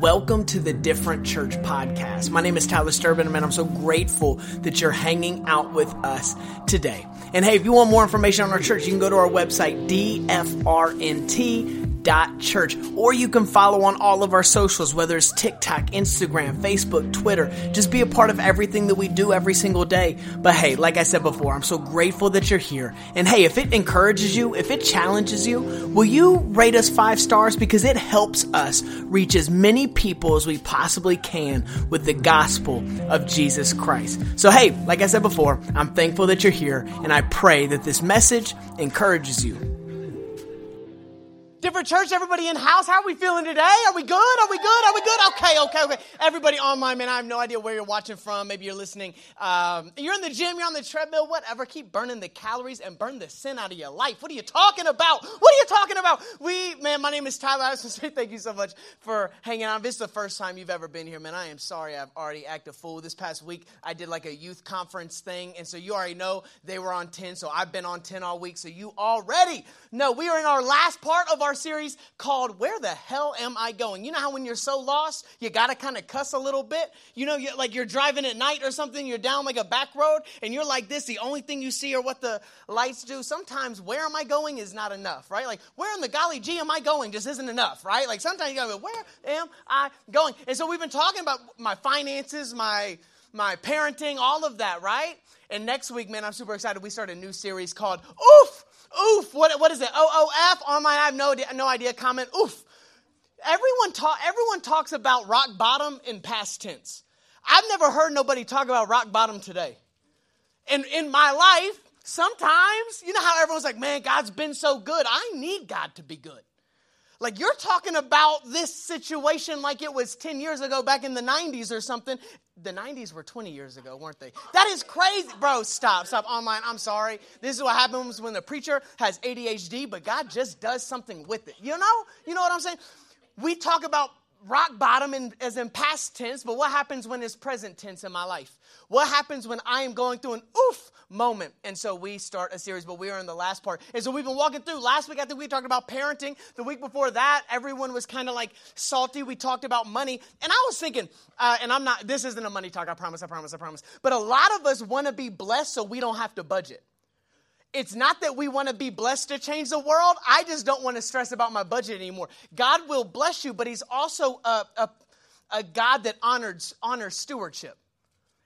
Welcome to the Different Church podcast. My name is Tyler Sterban, and I'm so grateful that you're hanging out with us today. And hey, if you want more information on our church, you can go to our website, dfrnt dot church or you can follow on all of our socials whether it's tiktok instagram facebook twitter. Just be a part of everything that we do every single day. But hey like i said before i'm so grateful that you're here. And hey if it encourages you if it challenges you will you rate us five stars? Because it helps us reach as many people as we possibly can with the gospel of jesus christ. So hey like i said before i'm thankful that you're here and i pray that this message encourages you Different church, everybody in house. How are we feeling today? Are we good? Are we good? Are we good? Okay, okay, okay. Everybody online, man, I have no idea where you're watching from. Maybe you're listening. Um, you're in the gym, you're on the treadmill, whatever. Keep burning the calories and burn the sin out of your life. What are you talking about? What are you talking about? We, man, my name is Tyler. I want to say thank you so much for hanging out. If this is the first time you've ever been here, man, I am sorry I've already acted fool. This past week, I did like a youth conference thing, and so you already know they were on 10, so I've been on 10 all week, so you already know we are in our last part of our series called Where the Hell Am I Going? You know how when you're so lost, you got to kind of cuss a little bit? You know, you're, like you're driving at night or something, you're down like a back road, and you're like this, the only thing you see are what the lights do. Sometimes, where am I going is not enough, right? Like, where in the golly gee am I going just isn't enough, right? Like, sometimes you gotta go, where am I going? And so we've been talking about my finances, my my parenting, all of that, right? And next week, man, I'm super excited. We start a new series called Oof! Oof! What, what is it? OOF? Online, oh I have no, idea, no idea. Comment, oof. Everyone, talk, everyone talks about rock bottom in past tense. I've never heard nobody talk about rock bottom today. And in my life, sometimes, you know how everyone's like, man, God's been so good. I need God to be good. Like you're talking about this situation like it was 10 years ago back in the 90s or something. The 90s were 20 years ago, weren't they? That is crazy. Bro, stop, stop online. I'm sorry. This is what happens when the preacher has ADHD, but God just does something with it. You know? You know what I'm saying? We talk about rock bottom in, as in past tense, but what happens when it's present tense in my life? What happens when I am going through an oof moment? And so we start a series, but we are in the last part. And so we've been walking through. Last week, I think we talked about parenting. The week before that, everyone was kind of like salty. We talked about money. And I was thinking, uh, and I'm not, this isn't a money talk, I promise, I promise, I promise. But a lot of us want to be blessed so we don't have to budget. It's not that we want to be blessed to change the world. I just don't want to stress about my budget anymore. God will bless you, but He's also a, a, a God that honors, honors stewardship.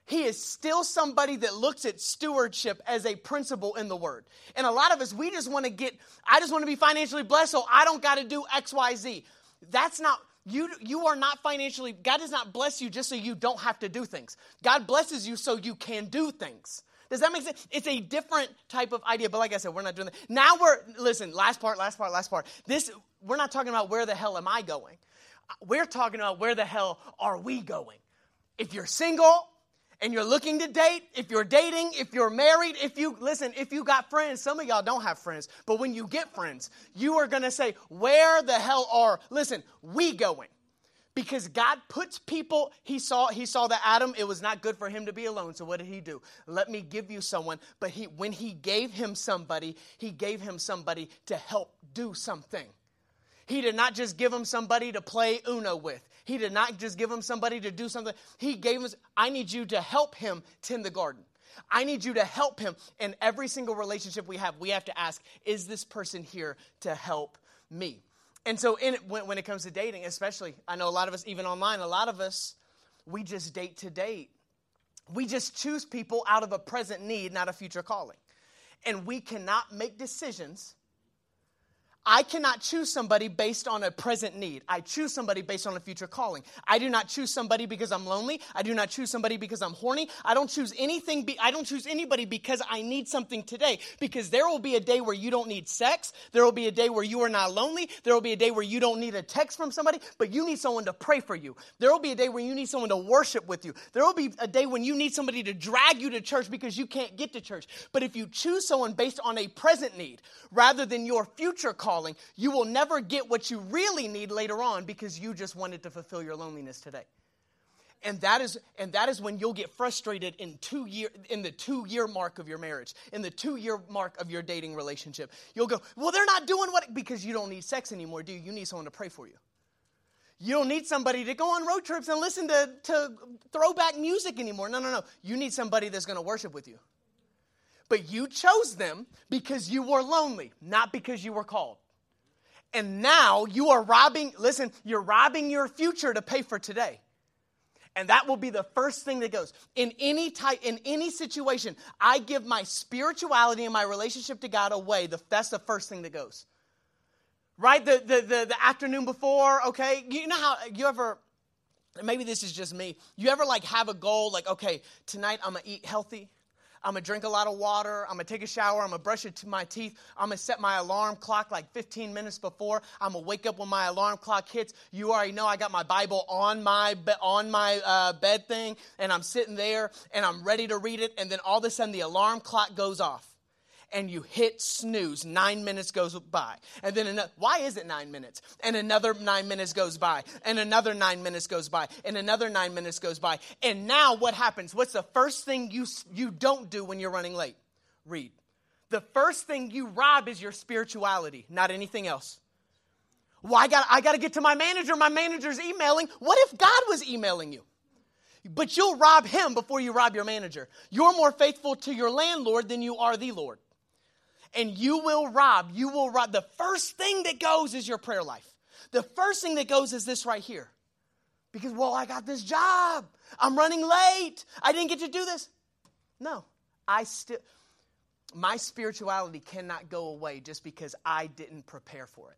He is still somebody that looks at stewardship as a principle in the word. And a lot of us, we just want to get, I just want to be financially blessed, so I don't got to do X, Y, Z. That's not, you, you are not financially, God does not bless you just so you don't have to do things. God blesses you so you can do things. Does that make sense? It's a different type of idea, but like I said, we're not doing that. Now we're, listen, last part, last part, last part. This, we're not talking about where the hell am I going. We're talking about where the hell are we going. If you're single and you're looking to date, if you're dating, if you're married, if you, listen, if you got friends, some of y'all don't have friends, but when you get friends, you are gonna say, where the hell are, listen, we going? Because God puts people he saw he saw that Adam it was not good for him to be alone. So what did he do? Let me give you someone. But he when he gave him somebody he gave him somebody to help do something. He did not just give him somebody to play uno with. He did not just give him somebody to do something. He gave him I need you to help him tend the garden. I need you to help him in every single relationship we have. We have to ask is this person here to help me and so, in, when, when it comes to dating, especially, I know a lot of us, even online, a lot of us, we just date to date. We just choose people out of a present need, not a future calling. And we cannot make decisions I cannot choose somebody based on a present need. I choose somebody based on a future calling. I do not choose somebody because I'm lonely. I do not choose somebody because I'm horny. I don't choose anything. Be, I don't choose anybody because I need something today. Because there will be a day where you don't need sex. There will be a day where you are not lonely. There will be a day where you don't need a text from somebody, but you need someone to pray for you. There will be a day where you need someone to worship with you. There will be a day when you need somebody to drag you to church because you can't get to church. But if you choose someone based on a present need rather than your future call calling, you will never get what you really need later on because you just wanted to fulfill your loneliness today. And that is and that is when you'll get frustrated in two year in the two year mark of your marriage, in the two year mark of your dating relationship. You'll go, well, they're not doing what because you don't need sex anymore, do you? You need someone to pray for you. You don't need somebody to go on road trips and listen to, to throwback music anymore. No, no, no. You need somebody that's going to worship with you. But you chose them because you were lonely, not because you were called. And now you are robbing, listen, you're robbing your future to pay for today. And that will be the first thing that goes. In any type, in any situation, I give my spirituality and my relationship to God away. The, that's the first thing that goes. Right? The, the, the, the afternoon before, okay? You know how you ever, maybe this is just me, you ever like have a goal, like, okay, tonight I'm gonna eat healthy. I'm gonna drink a lot of water. I'm gonna take a shower. I'm gonna brush my teeth. I'm gonna set my alarm clock like 15 minutes before. I'm gonna wake up when my alarm clock hits. You already know I got my Bible on my on my uh, bed thing, and I'm sitting there and I'm ready to read it. And then all of a sudden the alarm clock goes off and you hit snooze, nine minutes goes by. And then another, why is it nine minutes? And another nine minutes goes by, and another nine minutes goes by, and another nine minutes goes by. And now what happens? What's the first thing you, you don't do when you're running late? Read. The first thing you rob is your spirituality, not anything else. Well, I got, I got to get to my manager. My manager's emailing. What if God was emailing you? But you'll rob him before you rob your manager. You're more faithful to your landlord than you are the Lord and you will rob. You will rob. The first thing that goes is your prayer life. The first thing that goes is this right here. Because, well, I got this job. I'm running late. I didn't get to do this. No, I still, my spirituality cannot go away just because I didn't prepare for it.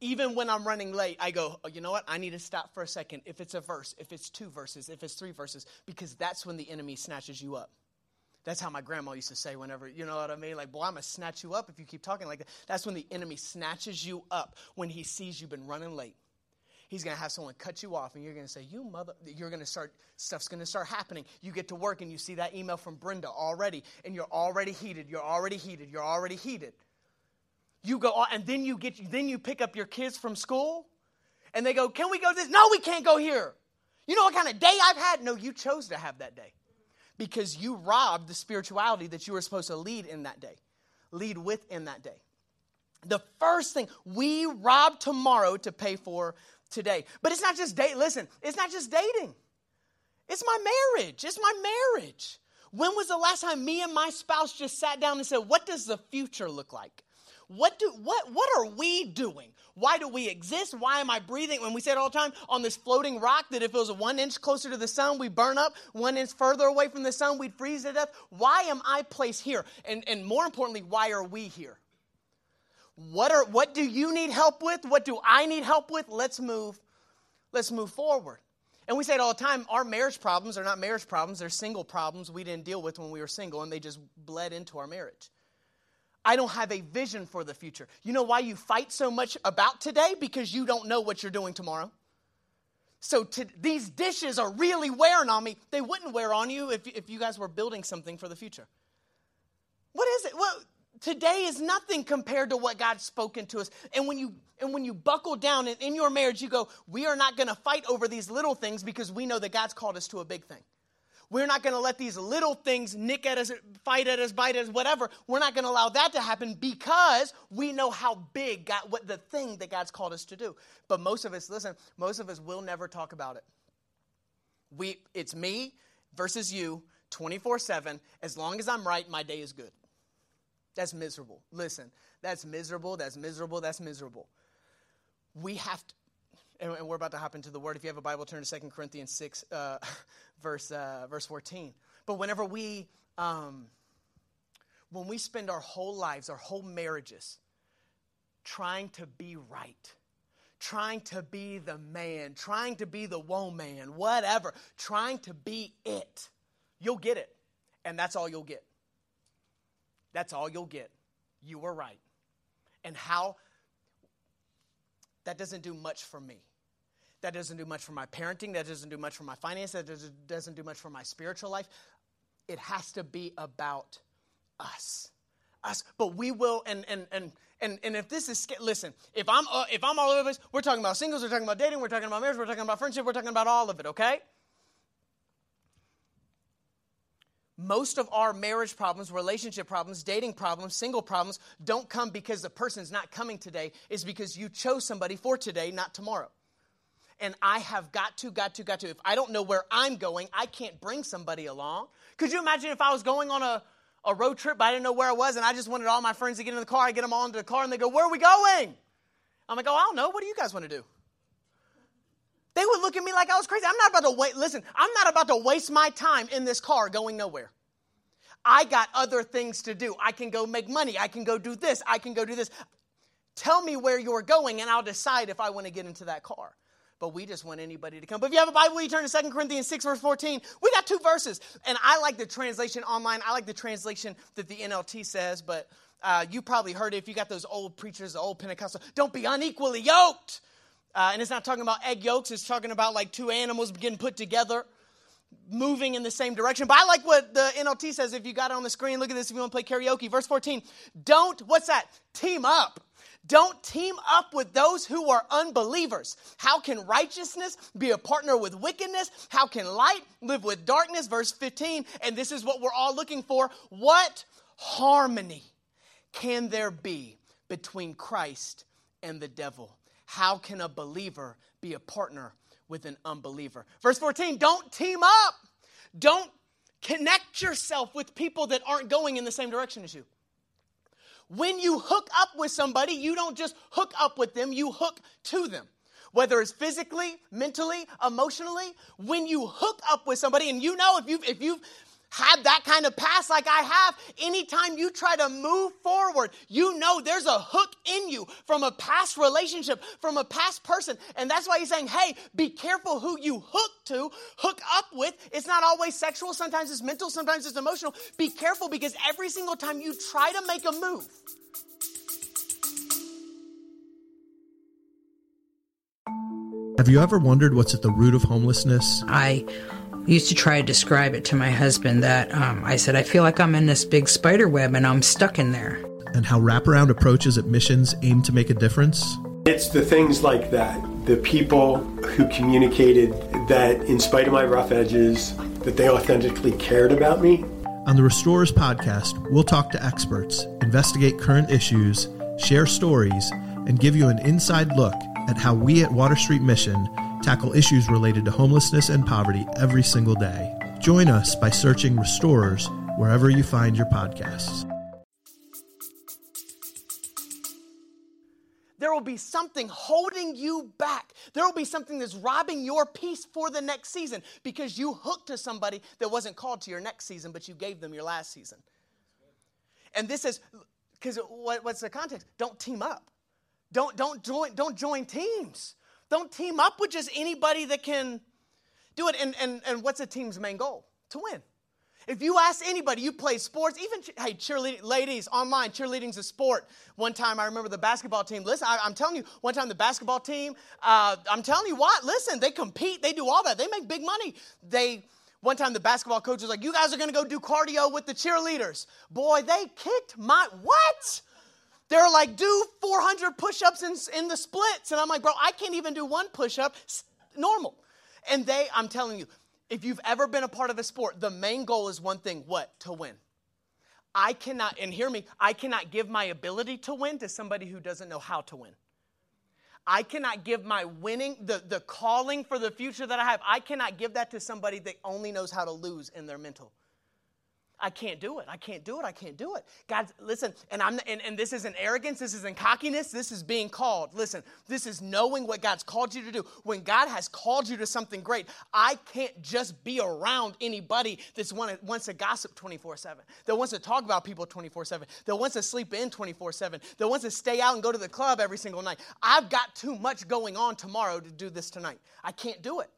Even when I'm running late, I go, oh, you know what? I need to stop for a second. If it's a verse, if it's two verses, if it's three verses, because that's when the enemy snatches you up. That's how my grandma used to say whenever, you know what I mean? Like, boy, I'm going to snatch you up if you keep talking like that. That's when the enemy snatches you up when he sees you've been running late. He's going to have someone cut you off, and you're going to say, You mother, you're going to start, stuff's going to start happening. You get to work, and you see that email from Brenda already, and you're already heated, you're already heated, you're already heated. You go, and then you get, then you pick up your kids from school, and they go, Can we go this? No, we can't go here. You know what kind of day I've had? No, you chose to have that day because you robbed the spirituality that you were supposed to lead in that day, lead with in that day. The first thing, we rob tomorrow to pay for today. But it's not just date. Listen, it's not just dating. It's my marriage. It's my marriage. When was the last time me and my spouse just sat down and said, What does the future look like? What, do, what, what are we doing? Why do we exist? Why am I breathing? When we say it all the time, on this floating rock, that if it was one inch closer to the sun, we burn up. One inch further away from the sun, we'd freeze to death. Why am I placed here? And, and more importantly, why are we here? What, are, what do you need help with? What do I need help with? Let's move. Let's move forward. And we say it all the time our marriage problems are not marriage problems, they're single problems we didn't deal with when we were single, and they just bled into our marriage. I don't have a vision for the future. You know why you fight so much about today? Because you don't know what you're doing tomorrow. So to, these dishes are really wearing on me. They wouldn't wear on you if, if you guys were building something for the future. What is it? Well, today is nothing compared to what God's spoken to us. And when you and when you buckle down in, in your marriage, you go, we are not going to fight over these little things because we know that God's called us to a big thing. We're not going to let these little things nick at us, fight at us, bite at us, whatever. We're not going to allow that to happen because we know how big God, what the thing that God's called us to do. But most of us, listen, most of us will never talk about it. We, it's me versus you, 24 7. As long as I'm right, my day is good. That's miserable. Listen, that's miserable, that's miserable, that's miserable. We have to, and, we're about to hop into the word. If you have a Bible, turn to 2 Corinthians 6, uh, verse, uh, verse 14. But whenever we, um, when we spend our whole lives, our whole marriages, trying to be right, trying to be the man, trying to be the woman, whatever, trying to be it, you'll get it. And that's all you'll get. That's all you'll get. You were right. And how that doesn't do much for me. That doesn't do much for my parenting. That doesn't do much for my finances. That doesn't do much for my spiritual life. It has to be about us. Us. But we will, and, and, and, and, and if this is, listen, if I'm, uh, if I'm all over this, we're talking about singles, we're talking about dating, we're talking about marriage, we're talking about friendship, we're talking about all of it, okay? Most of our marriage problems, relationship problems, dating problems, single problems don't come because the person's not coming today. It's because you chose somebody for today, not tomorrow. and I have got to, got to, got to. If I don't know where I'm going, I can't bring somebody along. Could you imagine if I was going on a, a road trip, but I didn't know where I was, and I just wanted all my friends to get in the car? I get them all into the car, and they go, Where are we going? I'm like, Oh, I don't know. What do you guys want to do? They would look at me like I was crazy. I'm not about to wait. Listen, I'm not about to waste my time in this car going nowhere. I got other things to do. I can go make money. I can go do this. I can go do this. Tell me where you're going, and I'll decide if I want to get into that car. But we just want anybody to come. But if you have a Bible, you turn to 2 Corinthians 6, verse 14. We got two verses. And I like the translation online. I like the translation that the NLT says, but uh, you probably heard it if you got those old preachers, the old Pentecostal. Don't be unequally yoked. Uh, and it's not talking about egg yolks, it's talking about like two animals getting put together, moving in the same direction. But I like what the NLT says. If you got it on the screen, look at this if you want to play karaoke. Verse 14. Don't, what's that? Team up. Don't team up with those who are unbelievers. How can righteousness be a partner with wickedness? How can light live with darkness? Verse 15. And this is what we're all looking for. What harmony can there be between Christ and the devil? How can a believer be a partner with an unbeliever? Verse 14, don't team up. Don't connect yourself with people that aren't going in the same direction as you. When you hook up with somebody, you don't just hook up with them, you hook to them. Whether it's physically, mentally, emotionally, when you hook up with somebody, and you know if you've, if you've had that kind of past like I have, anytime you try to move forward, you know there's a hook in you from a past relationship, from a past person. And that's why he's saying, hey, be careful who you hook to, hook up with. It's not always sexual, sometimes it's mental, sometimes it's emotional. Be careful because every single time you try to make a move, Have you ever wondered what's at the root of homelessness? I used to try to describe it to my husband that um, I said, I feel like I'm in this big spider web and I'm stuck in there. And how wraparound approaches at missions aim to make a difference? It's the things like that, the people who communicated that in spite of my rough edges, that they authentically cared about me. On the Restorers podcast, we'll talk to experts, investigate current issues, share stories, and give you an inside look at how we at Water Street Mission tackle issues related to homelessness and poverty every single day. Join us by searching Restorers wherever you find your podcasts. there will be something holding you back. There will be something that's robbing your peace for the next season because you hooked to somebody that wasn't called to your next season, but you gave them your last season. And this is because what, what's the context? Don't team up. Don't, don't, join, don't join teams. Don't team up with just anybody that can do it. And, and, and what's a team's main goal? To win. If you ask anybody, you play sports, even, hey, cheerleading, ladies, online, cheerleading's a sport. One time, I remember the basketball team. Listen, I, am telling you, one time the basketball team, uh, I'm telling you what, listen, they compete, they do all that. They make big money. They, one time the basketball coach was like, you guys are to go do cardio with the cheerleaders. Boy, they kicked my, what? They're like, do 400 push ups in, in the splits. And I'm like, bro, I can't even do one push up normal. And they, I'm telling you, if you've ever been a part of a sport, the main goal is one thing what? To win. I cannot, and hear me, I cannot give my ability to win to somebody who doesn't know how to win. I cannot give my winning, the, the calling for the future that I have, I cannot give that to somebody that only knows how to lose in their mental. I can't do it. I can't do it. I can't do it. God, listen, and I'm and, and this isn't arrogance, this isn't cockiness, this is being called. Listen, this is knowing what God's called you to do. When God has called you to something great, I can't just be around anybody that's want wants to gossip 24-7, that wants to talk about people 24-7, that wants to sleep in 24-7, that wants to stay out and go to the club every single night. I've got too much going on tomorrow to do this tonight. I can't do it.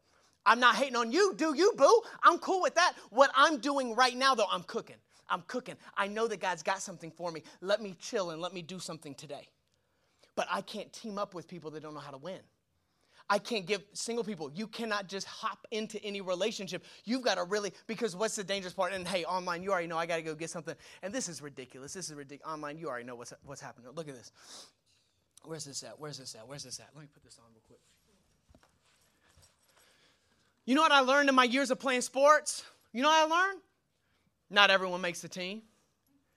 I'm not hating on you. Do you, boo? I'm cool with that. What I'm doing right now, though, I'm cooking. I'm cooking. I know that God's got something for me. Let me chill and let me do something today. But I can't team up with people that don't know how to win. I can't give single people. You cannot just hop into any relationship. You've got to really, because what's the dangerous part? And hey, online, you already know I got to go get something. And this is ridiculous. This is ridiculous. Online, you already know what's, what's happening. Look at this. Where's this at? Where's this at? Where's this at? Let me put this on real quick. You know what I learned in my years of playing sports? You know what I learned? Not everyone makes the team,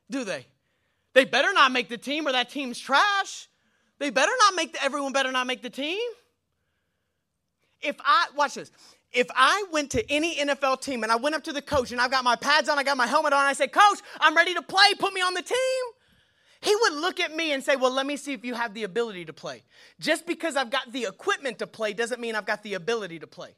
do they? They better not make the team or that team's trash. They better not make the, everyone better not make the team. if I, watch this, if I went to any NFL team and I went up to the coach and I've got my pads on, I got my helmet on, I said, Coach, I'm ready to play, put me on the team. He would look at me and say, Well, let me see if you have the ability to play. Just because I've got the equipment to play doesn't mean I've got the ability to play.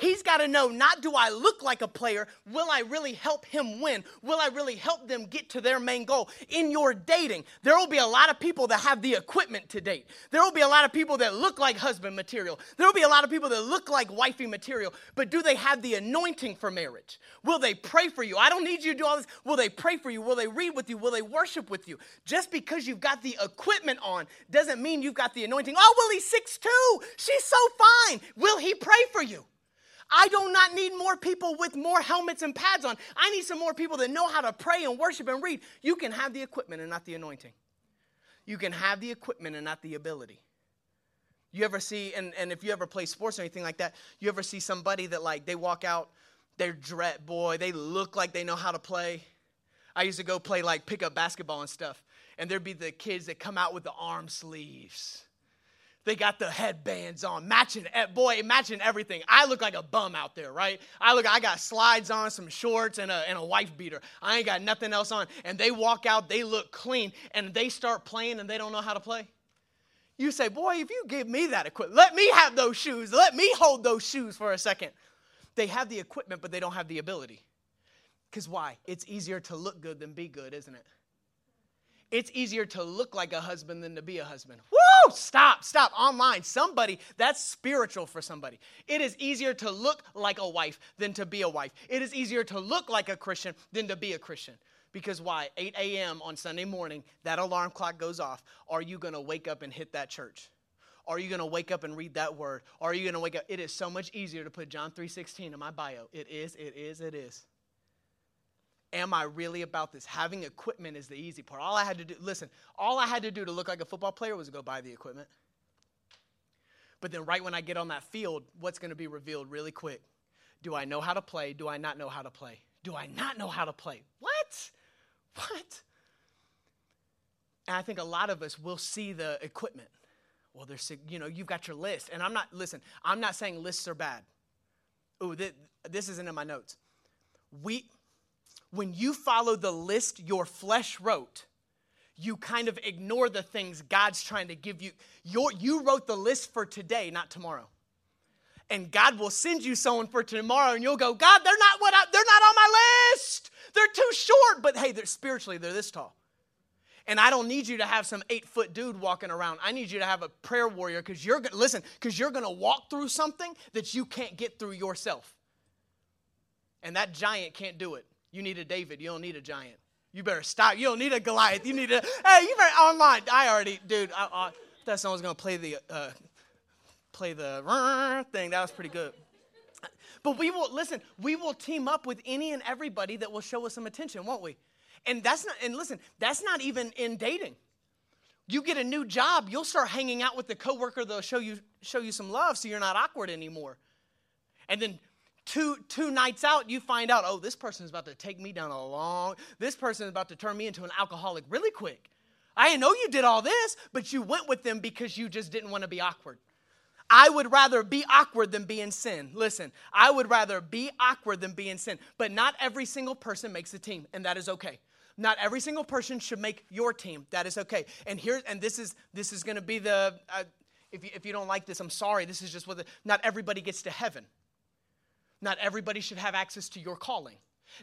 He's got to know not do I look like a player, will I really help him win? Will I really help them get to their main goal? In your dating, there will be a lot of people that have the equipment to date. There will be a lot of people that look like husband material. There will be a lot of people that look like wifey material, but do they have the anointing for marriage? Will they pray for you? I don't need you to do all this. Will they pray for you? Will they read with you? Will they worship with you? Just because you've got the equipment on doesn't mean you've got the anointing. Oh, well, he's 6'2. She's so fine. Will he pray for you? I do not need more people with more helmets and pads on. I need some more people that know how to pray and worship and read. You can have the equipment and not the anointing. You can have the equipment and not the ability. You ever see, and, and if you ever play sports or anything like that, you ever see somebody that like they walk out, they're dread boy, they look like they know how to play. I used to go play like pick up basketball and stuff, and there'd be the kids that come out with the arm sleeves they got the headbands on, matching, boy, matching everything. I look like a bum out there, right? I look, I got slides on, some shorts, and a, and a wife beater. I ain't got nothing else on. And they walk out, they look clean, and they start playing and they don't know how to play. You say, boy, if you give me that equipment, let me have those shoes. Let me hold those shoes for a second. They have the equipment, but they don't have the ability. Because why? It's easier to look good than be good, isn't it? It's easier to look like a husband than to be a husband. Woo! Stop, stop. Online, somebody, that's spiritual for somebody. It is easier to look like a wife than to be a wife. It is easier to look like a Christian than to be a Christian. Because why? 8 a.m. on Sunday morning, that alarm clock goes off. Are you going to wake up and hit that church? Are you going to wake up and read that word? Are you going to wake up? It is so much easier to put John 3:16 in my bio. It is, it is, it is am I really about this? Having equipment is the easy part. All I had to do, listen, all I had to do to look like a football player was go buy the equipment. But then, right when I get on that field, what's going to be revealed really quick? Do I know how to play? Do I not know how to play? Do I not know how to play? What? What? And I think a lot of us will see the equipment. Well, there's, you know, you've got your list. And I'm not, listen, I'm not saying lists are bad. Oh, this, this isn't in my notes. We, when you follow the list your flesh wrote, you kind of ignore the things God's trying to give you. You wrote the list for today, not tomorrow. And God will send you someone for tomorrow, and you'll go, God, they're not what I, they're not on my list. They're too short, but hey, they're spiritually they're this tall. And I don't need you to have some eight foot dude walking around. I need you to have a prayer warrior because you're gonna listen, because you're gonna walk through something that you can't get through yourself. And that giant can't do it. You need a David. You don't need a giant. You better stop. You don't need a Goliath. You need a, hey, you better, online. I already, dude, I, I thought someone was going to play the, uh, play the thing. That was pretty good. But we will, listen, we will team up with any and everybody that will show us some attention, won't we? And that's not, and listen, that's not even in dating. You get a new job, you'll start hanging out with the coworker that'll show you, show you some love so you're not awkward anymore. And then two two nights out you find out oh this person is about to take me down a long this person is about to turn me into an alcoholic really quick i didn't know you did all this but you went with them because you just didn't want to be awkward I would rather be awkward than be in sin. Listen, I would rather be awkward than be in sin. But not every single person makes the team, and that is okay. Not every single person should make your team. That is okay. And here, and this is this is going to be the. Uh, if you, if you don't like this, I'm sorry. This is just what. The, not everybody gets to heaven. Not everybody should have access to your calling.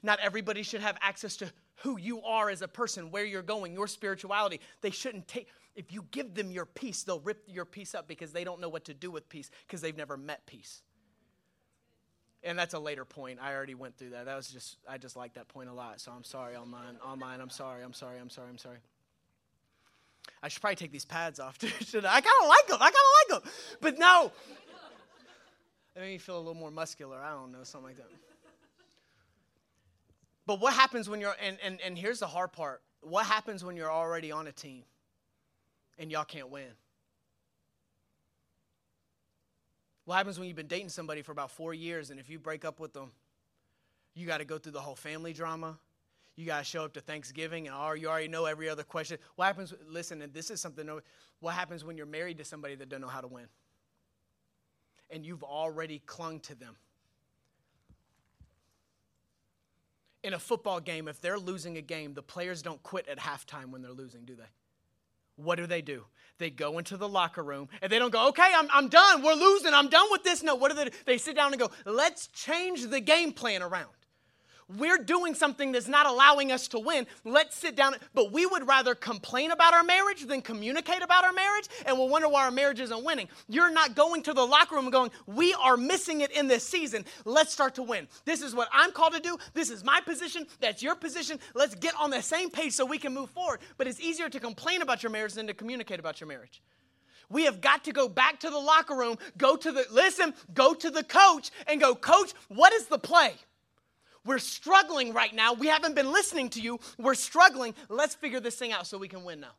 Not everybody should have access to who you are as a person, where you're going, your spirituality. They shouldn't take, if you give them your peace, they'll rip your peace up because they don't know what to do with peace because they've never met peace. And that's a later point. I already went through that. That was just, I just like that point a lot. So I'm sorry on mine. On mine, I'm sorry. I'm sorry. I'm sorry. I'm sorry. I should probably take these pads off. too, Should I? I kind of like them. I kind of like them. But no, it made me feel a little more muscular. I don't know, something like that. But what happens when you're, and, and, and here's the hard part what happens when you're already on a team and y'all can't win? What happens when you've been dating somebody for about four years and if you break up with them, you got to go through the whole family drama? You got to show up to Thanksgiving and all, you already know every other question. What happens, listen, and this is something, what happens when you're married to somebody that doesn't know how to win? And you've already clung to them. In a football game, if they're losing a game, the players don't quit at halftime when they're losing, do they? What do they do? They go into the locker room and they don't go, okay, I'm, I'm done. We're losing. I'm done with this. No, what do they do? They sit down and go, let's change the game plan around we're doing something that's not allowing us to win. Let's sit down. But we would rather complain about our marriage than communicate about our marriage, and we'll wonder why our marriage isn't winning. You're not going to the locker room and going, We are missing it in this season. Let's start to win. This is what I'm called to do. This is my position. That's your position. Let's get on the same page so we can move forward. But it's easier to complain about your marriage than to communicate about your marriage. We have got to go back to the locker room, go to the, listen, go to the coach and go, Coach, what is the play? We're struggling right now. We haven't been listening to you. We're struggling. Let's figure this thing out so we can win now.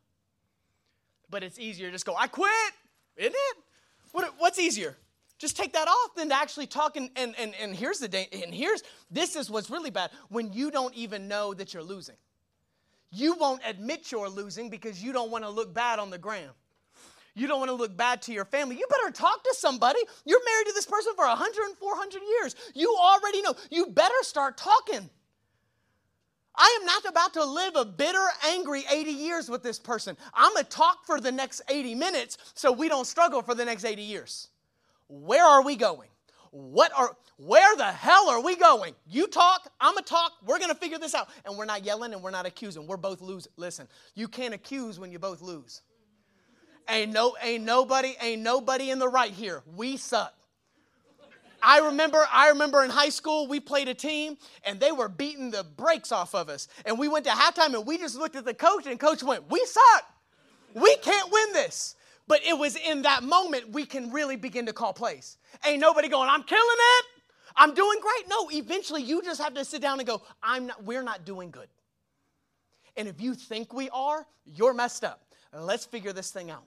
But it's easier to just go, I quit, isn't it? What, what's easier? Just take that off than to actually talk. And, and, and, and here's the day, and here's this is what's really bad when you don't even know that you're losing. You won't admit you're losing because you don't want to look bad on the gram. You don't want to look bad to your family. You better talk to somebody. You're married to this person for 100 and 400 years. You already know. You better start talking. I am not about to live a bitter, angry 80 years with this person. I'm going to talk for the next 80 minutes so we don't struggle for the next 80 years. Where are we going? What are where the hell are we going? You talk, I'm gonna talk, we're gonna figure this out. And we're not yelling and we're not accusing. We're both losing. Listen, you can't accuse when you both lose. Ain't no, ain't nobody, ain't nobody in the right here. We suck. I remember, I remember in high school we played a team and they were beating the brakes off of us. And we went to halftime and we just looked at the coach and coach went, "We suck. We can't win this." But it was in that moment we can really begin to call plays. Ain't nobody going, "I'm killing it. I'm doing great." No, eventually you just have to sit down and go, "I'm not we're not doing good." And if you think we are, you're messed up. Let's figure this thing out.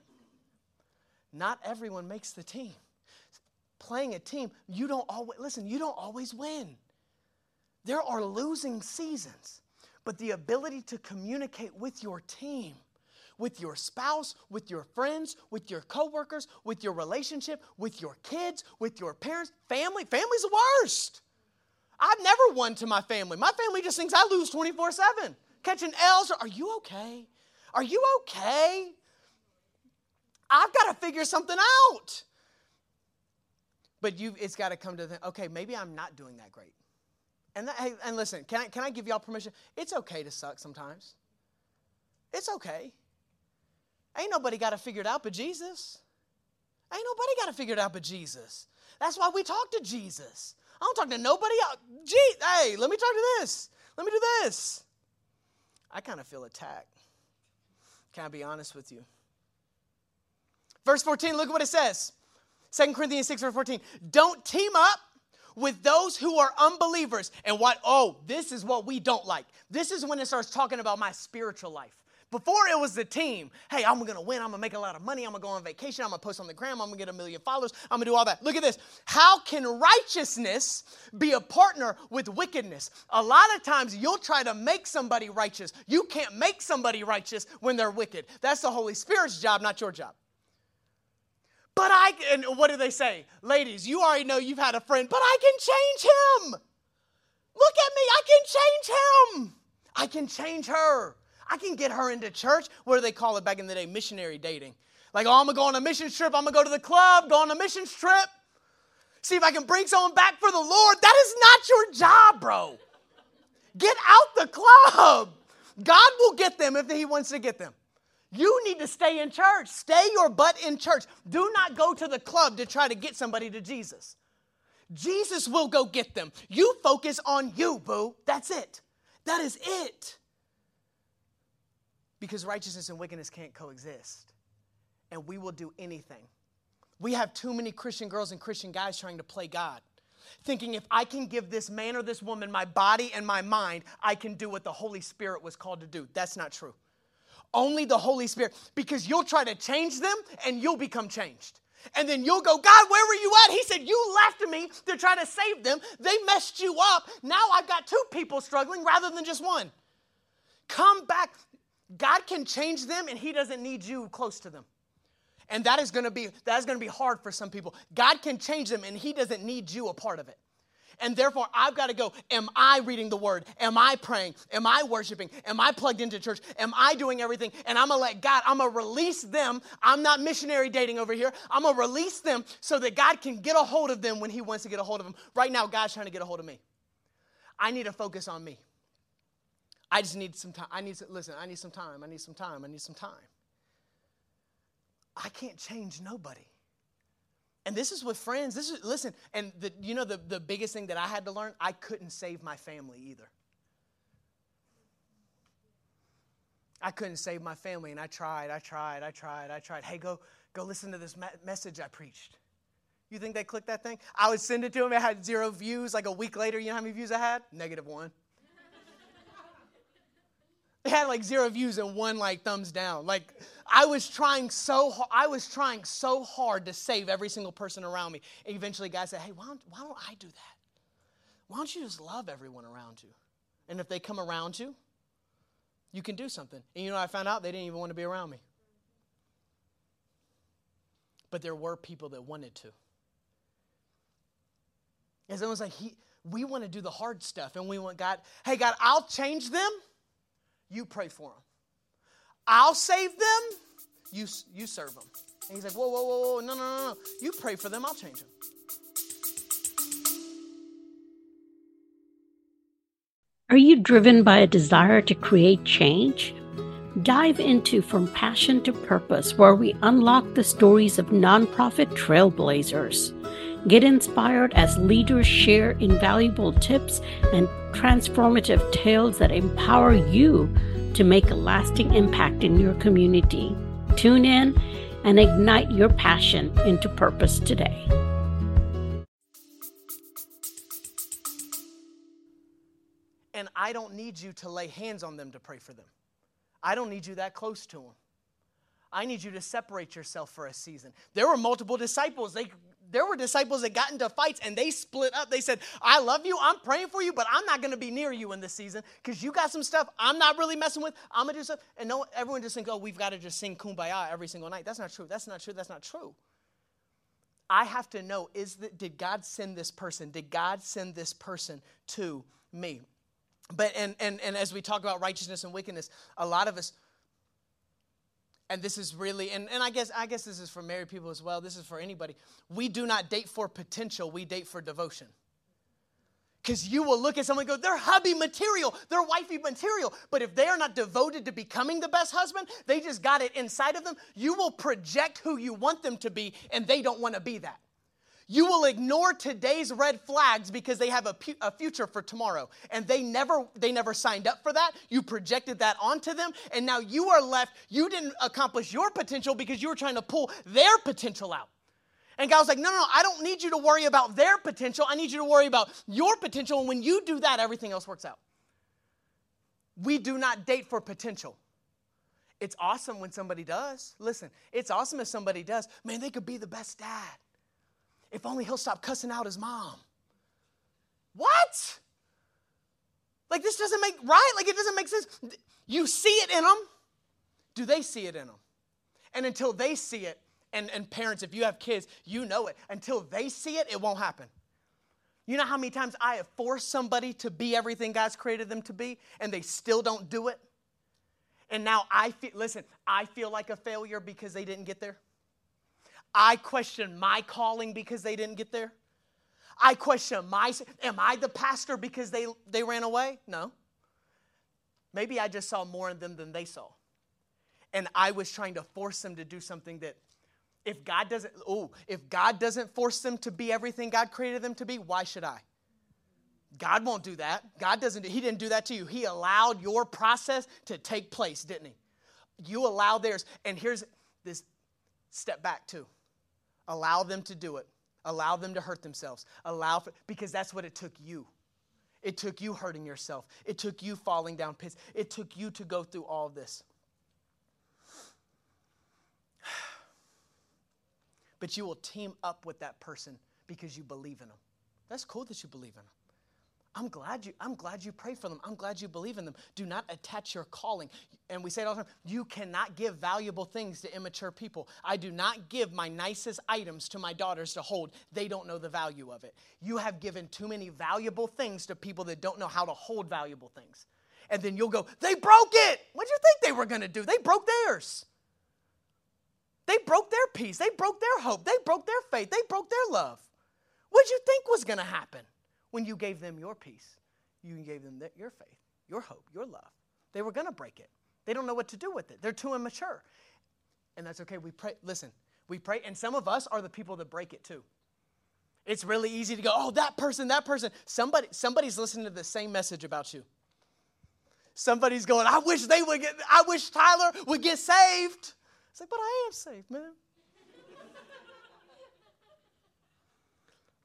Not everyone makes the team. Playing a team, you don't always, listen, you don't always win. There are losing seasons, but the ability to communicate with your team, with your spouse, with your friends, with your coworkers, with your relationship, with your kids, with your parents, family, family's the worst. I've never won to my family. My family just thinks I lose 24 7. Catching L's, are you okay? Are you okay? I've got to figure something out. But you, it's got to come to the, okay, maybe I'm not doing that great. And, that, hey, and listen, can I, can I give y'all permission? It's okay to suck sometimes. It's okay. Ain't nobody got to figure it out but Jesus. Ain't nobody got to figure it out but Jesus. That's why we talk to Jesus. I don't talk to nobody else. Gee, hey, let me talk to this. Let me do this. I kind of feel attacked. Can I be honest with you? Verse 14, look at what it says. 2 Corinthians 6, verse 14. Don't team up with those who are unbelievers. And what, oh, this is what we don't like. This is when it starts talking about my spiritual life. Before it was the team. Hey, I'm gonna win. I'm gonna make a lot of money. I'm gonna go on vacation. I'm gonna post on the gram. I'm gonna get a million followers. I'm gonna do all that. Look at this. How can righteousness be a partner with wickedness? A lot of times you'll try to make somebody righteous. You can't make somebody righteous when they're wicked. That's the Holy Spirit's job, not your job. But I, and what do they say? Ladies, you already know you've had a friend, but I can change him. Look at me, I can change him. I can change her. I can get her into church. What do they call it back in the day? Missionary dating. Like, oh, I'm gonna go on a mission trip. I'm gonna go to the club, go on a mission trip. See if I can bring someone back for the Lord. That is not your job, bro. Get out the club. God will get them if He wants to get them. You need to stay in church. Stay your butt in church. Do not go to the club to try to get somebody to Jesus. Jesus will go get them. You focus on you, boo. That's it. That is it. Because righteousness and wickedness can't coexist. And we will do anything. We have too many Christian girls and Christian guys trying to play God, thinking if I can give this man or this woman my body and my mind, I can do what the Holy Spirit was called to do. That's not true. Only the Holy Spirit, because you'll try to change them and you'll become changed. And then you'll go, God, where were you at? He said, You left me to try to save them. They messed you up. Now I've got two people struggling rather than just one. Come back. God can change them and He doesn't need you close to them. And that is going to be that is going to be hard for some people. God can change them and he doesn't need you a part of it. And therefore, I've got to go. Am I reading the word? Am I praying? Am I worshiping? Am I plugged into church? Am I doing everything? And I'm going to let God, I'm going to release them. I'm not missionary dating over here. I'm going to release them so that God can get a hold of them when He wants to get a hold of them. Right now, God's trying to get a hold of me. I need to focus on me. I just need some time. I need to, listen, I need some time. I need some time. I need some time. I can't change nobody. And this is with friends. This is listen, and the, you know the, the biggest thing that I had to learn, I couldn't save my family either. I couldn't save my family, and I tried, I tried, I tried, I tried. Hey, go, go listen to this me- message I preached. You think they clicked that thing? I would send it to them. It had zero views. Like a week later, you know how many views I had? Negative one. It had like zero views and one like thumbs down. Like I was trying so I was trying so hard to save every single person around me. And eventually, God said, "Hey, why don't, why don't I do that? Why don't you just love everyone around you? And if they come around you, you can do something." And you know, I found out they didn't even want to be around me. But there were people that wanted to. And it was like, he, we want to do the hard stuff, and we want God. Hey, God, I'll change them you pray for them. I'll save them, you, you serve them. And he's like, whoa, whoa, whoa, whoa, no, no, no, no. You pray for them, I'll change them. Are you driven by a desire to create change? Dive into From Passion to Purpose, where we unlock the stories of nonprofit trailblazers. Get inspired as leaders share invaluable tips and transformative tales that empower you to make a lasting impact in your community. Tune in and ignite your passion into purpose today. And I don't need you to lay hands on them to pray for them. I don't need you that close to them. I need you to separate yourself for a season. There were multiple disciples. They there were disciples that got into fights and they split up. They said, I love you, I'm praying for you, but I'm not gonna be near you in this season because you got some stuff I'm not really messing with. I'm gonna do stuff. And no, everyone just thinks, oh, we've got to just sing kumbaya every single night. That's not true. That's not true. That's not true. I have to know is that did God send this person? Did God send this person to me? But and and and as we talk about righteousness and wickedness, a lot of us and this is really and, and i guess i guess this is for married people as well. This is for anybody. We do not date for potential. We date for devotion. Because you will look at someone and go they're hubby material. They're wifey material. But if they are not devoted to becoming the best husband they just got it inside of them you will project who you want them to be and they don't want to be that you will ignore today's red flags because they have a, pu- a, future for tomorrow. And they never, they never signed up for that. You projected that onto them. And now you are left, you didn't accomplish your potential because you were trying to pull their potential out. And God was like, no, no, no, I don't need you to worry about their potential. I need you to worry about your potential. And when you do that, everything else works out. We do not date for potential. It's awesome when somebody does. Listen, it's awesome if somebody does. Man, they could be the best dad. If only he'll stop cussing out his mom. What? Like, this doesn't make right? Like, it doesn't make sense. You see it in them. Do they see it in them? And until they see it, and, and parents, if you have kids, you know it. Until they see it, it won't happen. You know how many times I have forced somebody to be everything God's created them to be, and they still don't do it? And now I feel, listen, I feel like a failure because they didn't get there. I question my calling because they didn't get there. I question my, am I the pastor because they, they ran away? No. Maybe I just saw more in them than they saw. And I was trying to force them to do something that if God doesn't, oh, if God doesn't force them to be everything God created them to be, why should I? God won't do that. God doesn't, He didn't do that to you. He allowed your process to take place, didn't He? You allow theirs. And here's this step back too. Allow them to do it. Allow them to hurt themselves. Allow for, because that's what it took you. It took you hurting yourself. It took you falling down pits. It took you to go through all this. But you will team up with that person because you believe in them. That's cool that you believe in them. I'm glad you I'm glad you pray for them. I'm glad you believe in them. Do not attach your calling. And we say it all the time, you cannot give valuable things to immature people. I do not give my nicest items to my daughters to hold. They don't know the value of it. You have given too many valuable things to people that don't know how to hold valuable things. And then you'll go, "They broke it." What do you think they were going to do? They broke theirs. They broke their peace. They broke their hope. They broke their faith. They broke their love. What did you think was going to happen? When you gave them your peace. You gave them your faith, your hope, your love. They were going to break it. They don't know what to do with it. They're too immature. And that's okay. We pray. Listen, we pray, and some of us are the people that break it too. It's really easy to go, oh, that person, that person. Somebody, somebody's listening to the same message about you. Somebody's going, I wish they would get, I wish Tyler would get saved. It's like, but I am saved, man.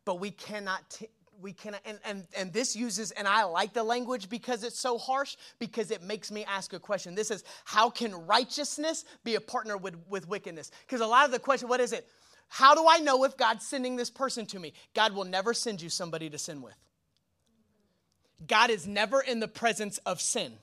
but we cannot t- we can and, and and this uses and i like the language because it's so harsh because it makes me ask a question. This is how can righteousness be a partner with with wickedness? Because a lot of the question what is it? How do i know if god's sending this person to me? God will never send you somebody to sin with. God is never in the presence of sin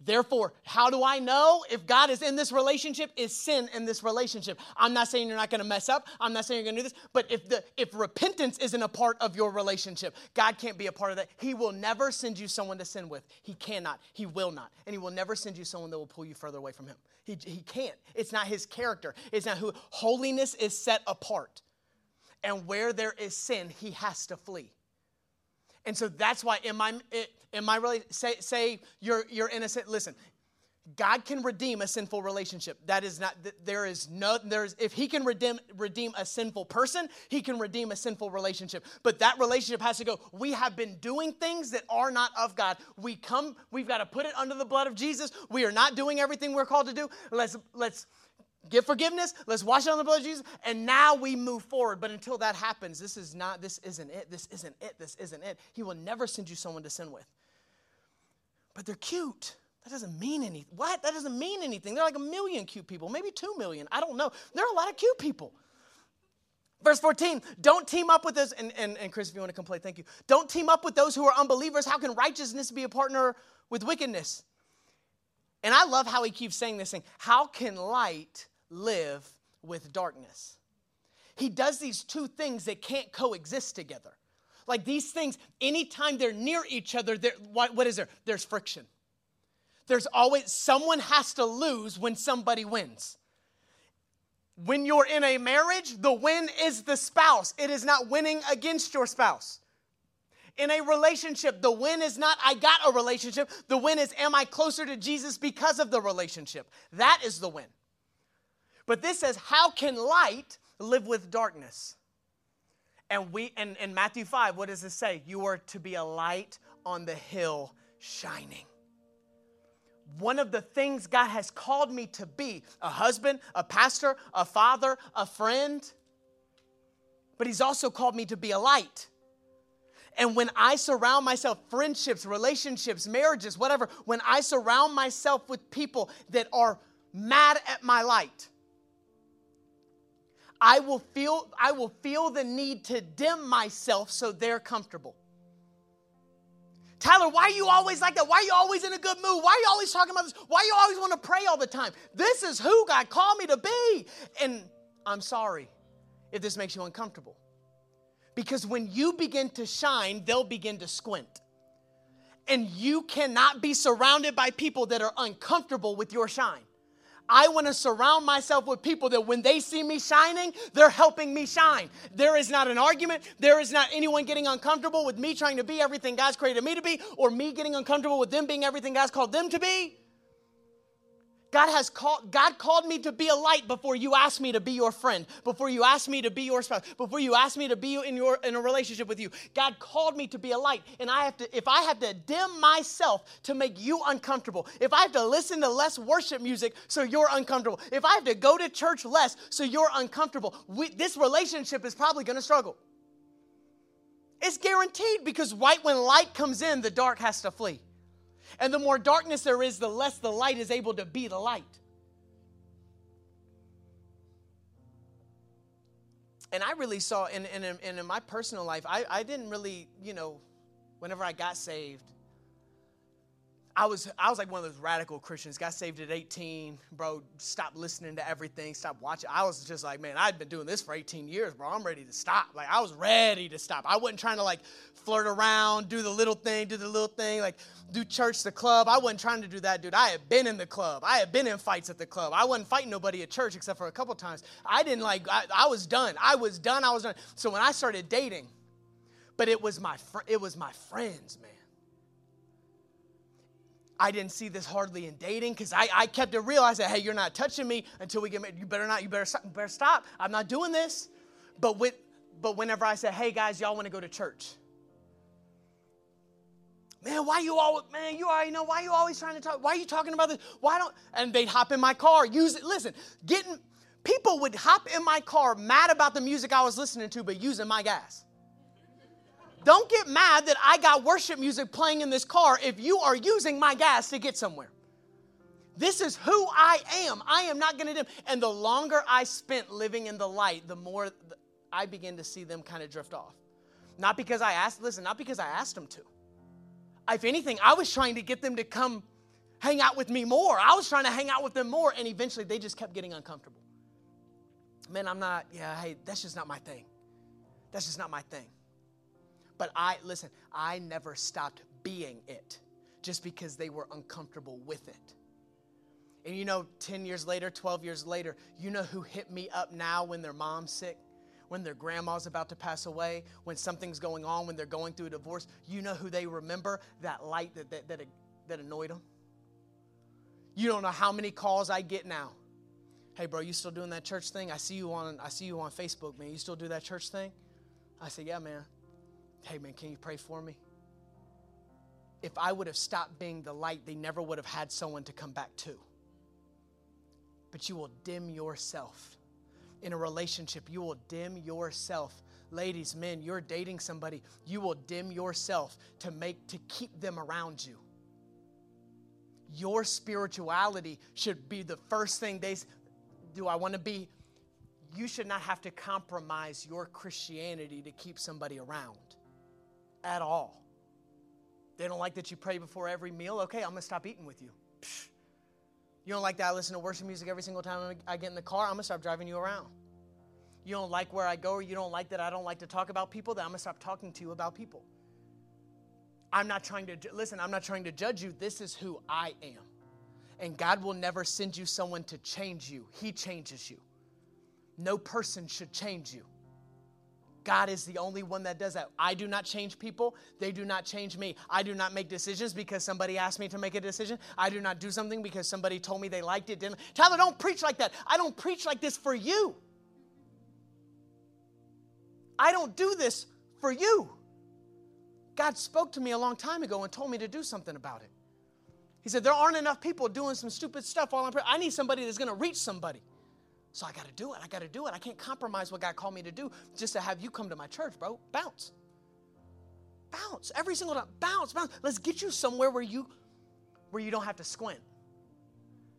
Therefore, how do I know if God is in this relationship? Is sin in this relationship? I'm not saying you're not going to mess up. I'm not saying you're going to do this. But if the if repentance isn't a part of your relationship, God can't be a part of that. He will never send you someone to sin with. He cannot. He will not. And he will never send you someone that will pull you further away from him. He, he can't. It's not his character. It's not who holiness is set apart. And where there is sin, he has to flee. And so that's why in my in my really say say you're you're innocent. Listen, God can redeem a sinful relationship. That is not there is no there's if he can redeem redeem a sinful person, he can redeem a sinful relationship. But that relationship has to go. We have been doing things that are not of God. We come we've got to put it under the blood of Jesus. We are not doing everything we're called to do. Let's let's Get forgiveness. Let's wash it on the blood of Jesus. And now we move forward. But until that happens, this is not, this isn't it. This isn't it. This isn't it. He will never send you someone to sin with. But they're cute. That doesn't mean anything. What? That doesn't mean anything. They're like a million cute people, maybe two million. I don't know. There are a lot of cute people. Verse 14, don't team up with those, and, and, and Chris, if you want to complain, thank you. Don't team up with those who are unbelievers. How can righteousness be a partner with wickedness? And I love how he keeps saying this thing. How can light live with darkness? He does these two things that can't coexist together. Like these things, anytime they're near each other, what, what is there? There's friction. There's always, someone has to lose when somebody wins. When you're in a marriage, the win is the spouse, it is not winning against your spouse in a relationship. The win is not, I got a relationship. The win is, am I closer to Jesus because of the relationship? That is the win. But this says, how can light live with darkness? And we, and in Matthew 5, what does it say? You are to be a light on the hill shining. One of the things God has called me to be a husband, a pastor, a father, a friend, but He's also called me to be a light. And when I surround myself, friendships, relationships, marriages, whatever, when I surround myself with people that are mad at my light, I will feel I will feel the need to dim myself so they're comfortable. Tyler, why are you always like that? Why are you always in a good mood? Why are you always talking about this? Why you always want to pray all the time? This is who God called me to be. And I'm sorry if this makes you uncomfortable. Because when you begin to shine, they'll begin to squint. And you cannot be surrounded by people that are uncomfortable with your shine. I want to surround myself with people that when they see me shining, they're helping me shine. There is not an argument. There is not anyone getting uncomfortable with me trying to be everything God's created me to be, or me getting uncomfortable with them being everything God's called them to be. God has called God called me to be a light before you asked me to be your friend, before you asked me to be your spouse, before you asked me to be in your in a relationship with you. God called me to be a light, and I have to if I have to dim myself to make you uncomfortable, if I have to listen to less worship music so you're uncomfortable, if I have to go to church less so you're uncomfortable, we, this relationship is probably going to struggle. It's guaranteed because right when light comes in, the dark has to flee. And the more darkness there is, the less the light is able to be the light. And I really saw in, in, in, in my personal life, I, I didn't really, you know, whenever I got saved, I was I was like one of those radical Christians. Got saved at 18, bro. Stop listening to everything. Stop watching. I was just like, man, I'd been doing this for 18 years, bro. I'm ready to stop. Like I was ready to stop. I wasn't trying to like flirt around, do the little thing, do the little thing, like do church, the club. I wasn't trying to do that, dude. I had been in the club. I had been in fights at the club. I wasn't fighting nobody at church except for a couple times. I didn't like. I, I was done. I was done. I was done. So when I started dating, but it was my fr- it was my friends, man. I didn't see this hardly in dating because I, I kept it real. I said, hey, you're not touching me until we get married. You better not, you better, better stop. I'm not doing this. But, with, but whenever I said, hey, guys, y'all want to go to church? Man, why you always, man, you already know, why you always trying to talk? Why are you talking about this? Why don't, and they'd hop in my car, use it. Listen, getting, people would hop in my car mad about the music I was listening to, but using my gas. Don't get mad that I got worship music playing in this car if you are using my gas to get somewhere. This is who I am. I am not going to dim. And the longer I spent living in the light, the more I begin to see them kind of drift off. Not because I asked, listen, not because I asked them to. If anything, I was trying to get them to come hang out with me more. I was trying to hang out with them more, and eventually they just kept getting uncomfortable. Man, I'm not, yeah, hey, that's just not my thing. That's just not my thing. But I, listen, I never stopped being it just because they were uncomfortable with it. And you know, 10 years later, 12 years later, you know who hit me up now when their mom's sick? When their grandma's about to pass away, when something's going on, when they're going through a divorce, you know who they remember? That light that, that, that, that annoyed them. You don't know how many calls I get now. Hey, bro, you still doing that church thing? I see you on I see you on Facebook, man. You still do that church thing? I say, yeah, man. Hey, man, can you pray for me? If I would have stopped being the light, they never would have had someone to come back to. But you will dim yourself. In a relationship, you will dim yourself. Ladies, men, you're dating somebody, you will dim yourself to make to keep them around you. Your spirituality should be the first thing they do I want to be you should not have to compromise your Christianity to keep somebody around at all. They don't like that you pray before every meal. Okay, I'm going to stop eating with you. Psh. You don't like that I listen to worship music every single time I get in the car. I'm going to stop driving you around. You don't like where I go, or you don't like that I don't like to talk about people, then I'm going to stop talking to you about people. I'm not trying to, listen, I'm not trying to judge you. This is who I am. And God will never send you someone to change you, He changes you. No person should change you. God is the only one that does that. I do not change people. They do not change me. I do not make decisions because somebody asked me to make a decision. I do not do something because somebody told me they liked it. Didn't. Tyler, don't preach like that. I don't preach like this for you. I don't do this for you. God spoke to me a long time ago and told me to do something about it. He said, There aren't enough people doing some stupid stuff while I'm praying. I need somebody that's going to reach somebody. So I got to do it. I got to do it. I can't compromise what God called me to do just to have you come to my church, bro. Bounce. Bounce. Every single time. Bounce, bounce. Let's get you somewhere where you where you don't have to squint.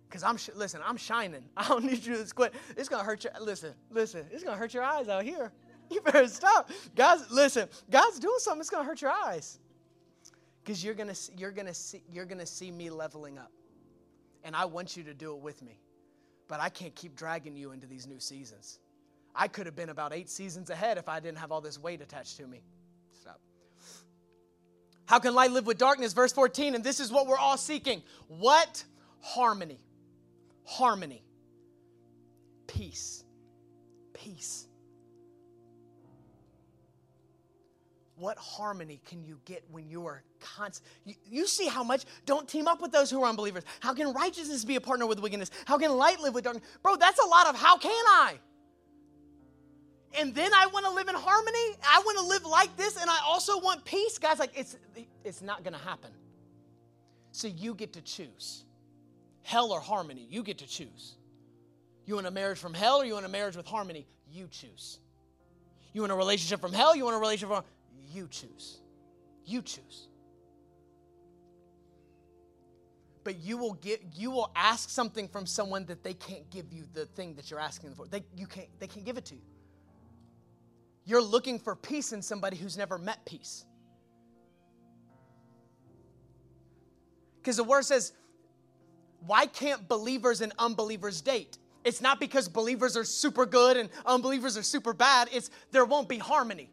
Cuz I'm sh- listen, I'm shining. I don't need you to squint. It's to hurt your listen. Listen. It's to hurt your eyes out here. You better stop. God's listen. God's doing something it's to hurt your eyes. Cuz you're to you're to see you're to see me leveling up. And I want you to do it with me but I can't keep dragging you into these new seasons. I could have been about eight seasons ahead if I didn't have all this weight attached to me. Stop. How can light live with darkness? Verse 14, and this is what we're all seeking. What harmony? Harmony. Peace. Peace. What harmony can you get when you are constant? You, you, see how much, don't team up with those who are unbelievers. How can righteousness be a partner with wickedness? How can light live with darkness? Bro, that's a lot of how can I? And then I want to live in harmony. I want to live like this, and I also want peace. Guys, like it's it's not gonna happen. So you get to choose. Hell or harmony, you get to choose. You want a marriage from hell or you want a marriage with harmony? You choose. You want a relationship from hell, you want a relationship from you choose. You choose. But you will get you will ask something from someone that they can't give you the thing that you're asking for. They you can't they can't give it to you. You're looking for peace in somebody who's never met peace. Because the word says, why can't believers and unbelievers date? It's not because believers are super good and unbelievers are super bad. It's there won't be harmony.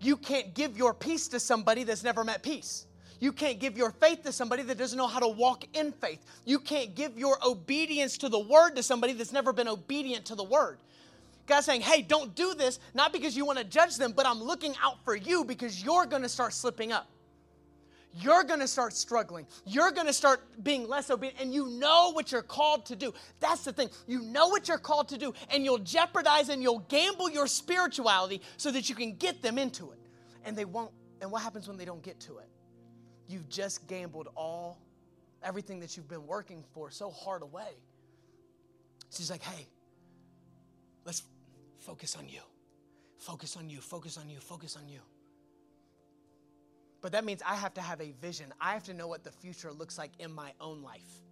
You can't give your peace to somebody that's never met peace. You can't give your faith to somebody that doesn't know how to walk in faith. You can't give your obedience to the word to somebody that's never been obedient to the word. God's saying, hey, don't do this, not because you want to judge them, but I'm looking out for you because you're going to start slipping up. You're going to start struggling. You're going to start being less obedient, and you know what you're called to do. That's the thing. You know what you're called to do, and you'll jeopardize and you'll gamble your spirituality so that you can get them into it. And they won't. And what happens when they don't get to it? You've just gambled all, everything that you've been working for so hard away. She's like, hey, let's focus on you. Focus on you, focus on you, focus on you. But that means I have to have a vision. I have to know what the future looks like in my own life.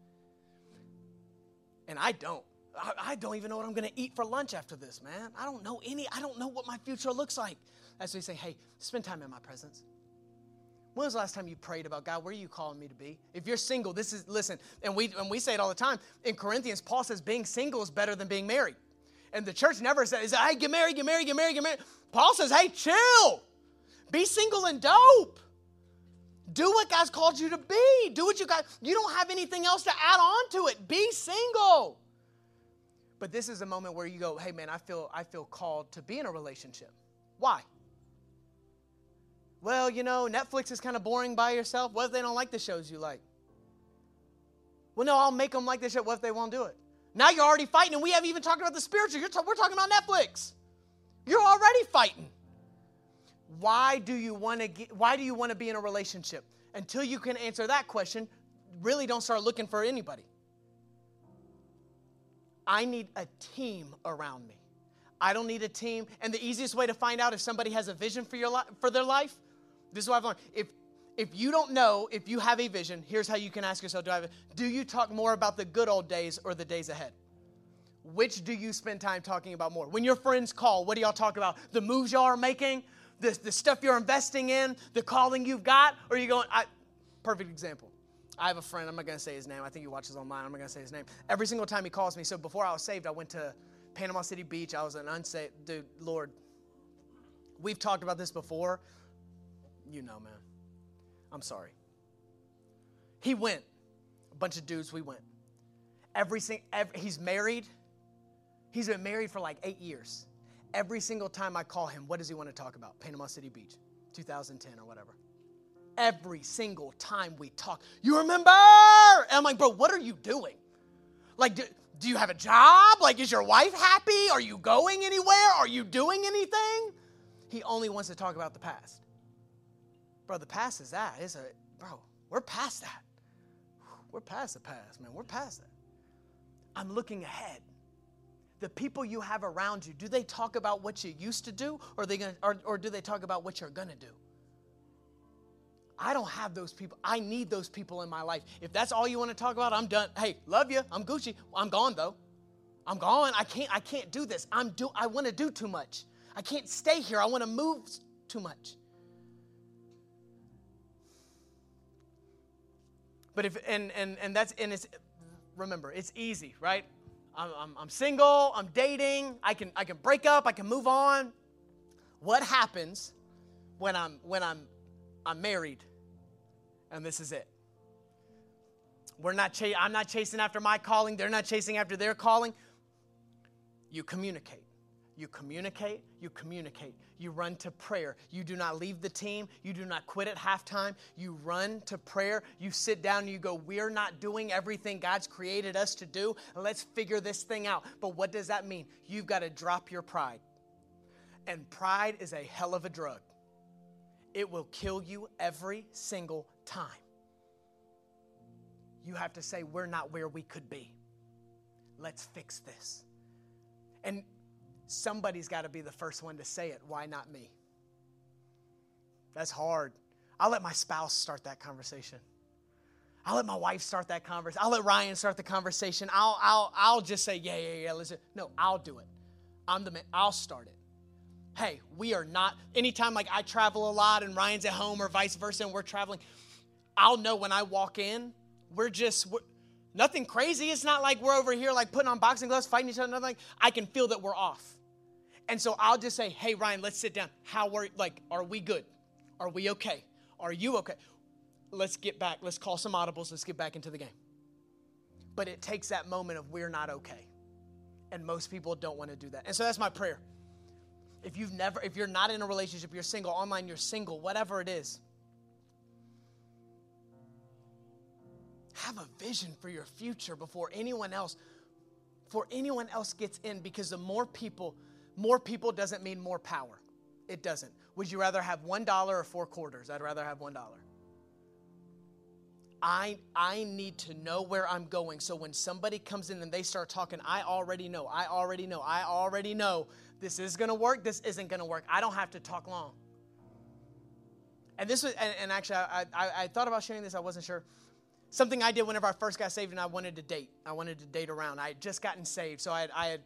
And I don't. I, I don't even know what I'm going to eat for lunch after this, man. I don't know any, I don't know what my future looks like. That's why you say, hey, spend time in my presence. When was the last time you prayed about God? Where are you calling me to be? If you're single, this is listen, and we and we say it all the time. In Corinthians, Paul says being single is better than being married. And the church never says, hey, get married, get married, get married, get married. Paul says, hey, chill. Be single and dope. Do what God's called you to be. Do what you got. You don't have anything else to add on to it. Be single. But this is a moment where you go, hey man, I feel I feel called to be in a relationship. Why? Well, you know, Netflix is kind of boring by yourself. What if they don't like the shows you like? Well, no, I'll make them like the show. What if they won't do it? Now you're already fighting, and we haven't even talked about the spiritual. T- we're talking about Netflix. You're already fighting. Why do you want to get, why do you want to be in a relationship? Until you can answer that question, really don't start looking for anybody. I need a team around me. I don't need a team. And the easiest way to find out if somebody has a vision for your li- for their life, this is what I've learned. If if you don't know if you have a vision, here's how you can ask yourself: Do I have? A, do you talk more about the good old days or the days ahead? Which do you spend time talking about more? When your friends call, what do y'all talk about? The moves y'all are making, the, the stuff you're investing in, the calling you've got, or are you going? I, perfect example. I have a friend. I'm not going to say his name. I think he watches online. I'm not going to say his name. Every single time he calls me. So before I was saved, I went to Panama City Beach. I was an unsaved dude. Lord, we've talked about this before. You know, man. I'm sorry. He went. A bunch of dudes. We went. Every. Every, he's married. He's been married for like eight years. Every single time I call him, what does he want to talk about? Panama City Beach, 2010 or whatever. Every single time we talk, you remember? And I'm like, bro, what are you doing? Like, do, do you have a job? Like, is your wife happy? Are you going anywhere? Are you doing anything? He only wants to talk about the past. Bro, the past is that. It's a, bro, we're past that. We're past the past, man. We're past that. I'm looking ahead the people you have around you, do they talk about what you used to do or, they gonna, or, or do they talk about what you're going to do? I don't have those people. I need those people in my life. If that's all you want to talk about, I'm done. Hey, love you. I'm Gucci. I'm gone though. I'm gone. I can't I can't do this. I'm do I want to do too much. I can't stay here. I want to move too much. But if and and and that's and it's remember, it's easy, right? I'm, I'm, single, I'm dating, I can, I can break up, I can move on. What happens when I'm, when I'm, I'm married and this is it? We're not ch- I'm not chasing after my calling, they're not chasing after their calling. You communicate. You communicate, you communicate. You run to prayer. You do not leave the team. You do not quit at halftime. You run to prayer. You sit down and you go, We're not doing everything God's created us to do. Let's figure this thing out. But what does that mean? You've got to drop your pride. And pride is a hell of a drug, it will kill you every single time. You have to say, We're not where we could be. Let's fix this. And somebody's got to be the first one to say it. Why not me? That's hard. I'll let my spouse start that conversation. I'll let my wife start that conversation. I'll let Ryan start the conversation. I'll, I'll, I'll just say, yeah, yeah, yeah, listen. No, I'll do it. I'm the man. I'll start it. Hey, we are not, anytime like I travel a lot and Ryan's at home or vice versa and we're traveling, I'll know when I walk in, we're just, we're, nothing crazy. It's not like we're over here like putting on boxing gloves, fighting each other, nothing I can feel that we're off. And so I'll just say, hey, Ryan, let's sit down. How are, like, are we good? Are we okay? Are you okay? Let's get back. Let's call some audibles. Let's get back into the game. But it takes that moment of we're not okay. And most people don't want to do that. And so that's my prayer. If you've never, if you're not in a relationship, you're single, online, you're single, whatever it is, have a vision for your future before anyone else, before anyone else gets in, because the more people, more people doesn't mean more power. It doesn't. Would you rather have one dollar or four quarters? I'd rather have one dollar. I, I need to know where I'm going. So when somebody comes in and they start talking, I already know, I already know, I already know this is to work, this isn't to work. I don't have to talk long. And this was, and, and actually, I, I, I, thought about sharing this, I wasn't sure. Something I did whenever I first got saved and I wanted to date. I wanted to date around. I had just gotten saved, so I had, I had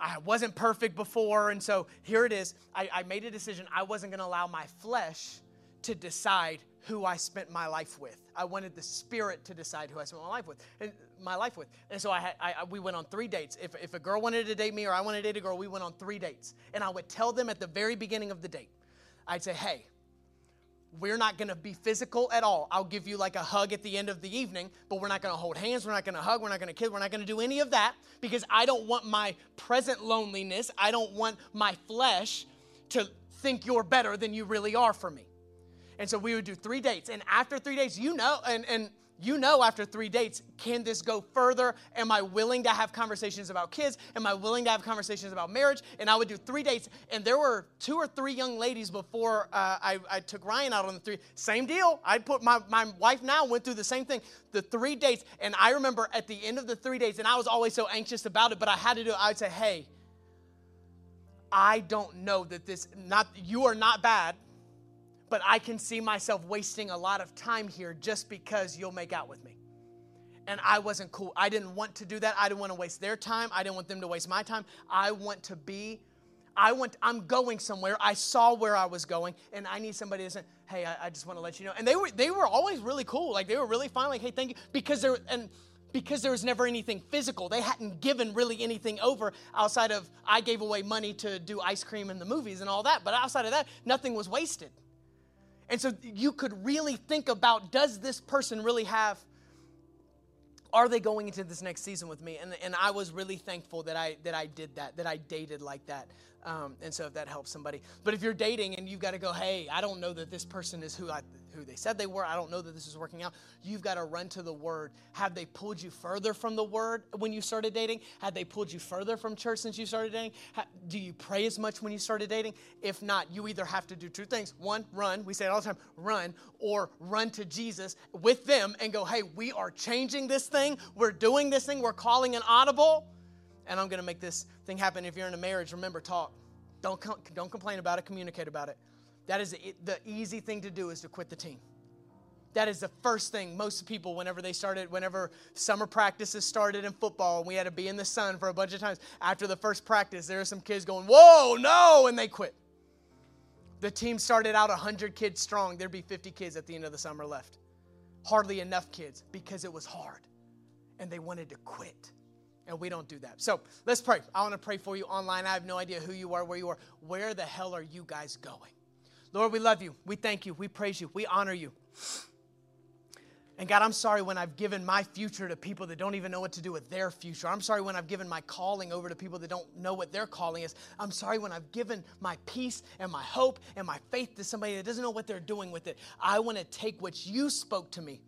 I wasn't perfect before, and so here it is. I, I made a decision. I wasn't going to allow my flesh to decide who I spent my life with. I wanted the spirit to decide who I spent my life with. And my life with. And so I, had, I, we went on three dates. If, if a girl wanted to date me or I wanted to date a girl, we went on three dates. And I would tell them at the very beginning of the date, I'd say, hey, we're not going to be physical at all. I'll give you like a hug at the end of the evening, but we're not going to hold hands. We're not going to hug. We're not going to kiss. We're not going to do any of that because I don't want my present loneliness. I don't want my flesh to think you're better than you really are for me. And so we would do three dates. And after three dates, you know, and, and you know after three dates, can this go further? Am I willing to have conversations about kids? Am I willing to have conversations about marriage? And I would do three dates. And there were two or three young ladies before uh, I, I, took Ryan out on the three. Same deal. I put my, my wife now went through the same thing. The three dates. And I remember at the end of the three dates, and I was always so anxious about it, but I had to do it. I would say, hey, I don't know that this, not, you are not bad but I can see myself wasting a lot of time here just because you'll make out with me. And I wasn't cool. I didn't want to do that. I didn't want to waste their time. I didn't want them to waste my time. I want to be, I want, I'm going somewhere. I saw where I was going, and I need somebody to say, hey, I, I just want to let you know. And they were, they were always really cool. Like they were really fine. Like, hey, thank you. Because there, and because there was never anything physical. They hadn't given really anything over outside of I gave away money to do ice cream in the movies and all that. But outside of that, nothing was wasted. And so you could really think about does this person really have, are they going into this next season with me? And, and I was really thankful that I, that I did that, that I dated like that. Um, and so if that helps somebody. But if you're dating and you've got to go, hey, I don't know that this person is who I, who they said they were. I don't know that this is working out. You've got to run to the Word. Have they pulled you further from the Word when you started dating? Have they pulled you further from church since you started dating? do you pray as much when you started dating? If not, you either have to do two things. One, run. We say it all the time run, or run to Jesus with them and go, hey, we are changing this thing. We're doing this thing. We're calling an audible. And I'm going to make this thing happen. If you're in a marriage, remember, talk. Don't, com- don't complain about it, communicate about it. That is the easy thing to do is to quit the team. That is the first thing most people, whenever they started, whenever summer practices started in football, and we had to be in the sun for a bunch of times. After the first practice, there are some kids going, "Whoa, no!" and they quit. The team started out 100 kids strong. There'd be 50 kids at the end of the summer left. Hardly enough kids because it was hard, and they wanted to quit. And we don't do that. So let's pray. I want to pray for you online. I have no idea who you are, where you are. Where the hell are you guys going? Lord, we love you. We thank you. We praise you. We honor you. And God, I'm sorry when I've given my future to people that don't even know what to do with their future. I'm sorry when I've given my calling over to people that don't know what their calling is. I'm sorry when I've given my peace and my hope and my faith to somebody that doesn't know what they're doing with it. I want to take what you spoke to me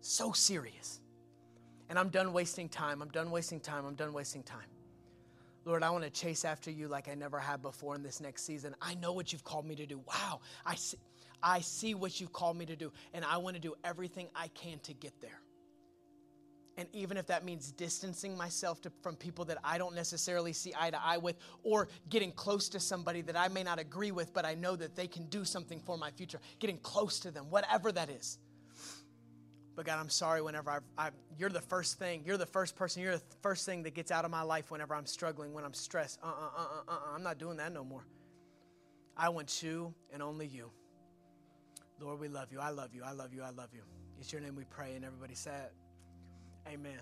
so serious. And I'm done wasting time. I'm done wasting time. I'm done wasting time. Lord, I want to chase after you like I never have before in this next season. I know what you've called me to do. Wow, I see, I see what you've called me to do, and I want to do everything I can to get there. And even if that means distancing myself to, from people that I don't necessarily see eye to eye with, or getting close to somebody that I may not agree with, but I know that they can do something for my future, getting close to them, whatever that is. But God, I'm sorry whenever I've, I've, you're the first thing, you're the first person, you're the first thing that gets out of my life whenever I'm struggling, when I'm stressed. Uh uh uh uh uh. I'm not doing that no more. I want you and only you. Lord, we love you. I love you. I love you. I love you. It's your name we pray. And everybody said, Amen.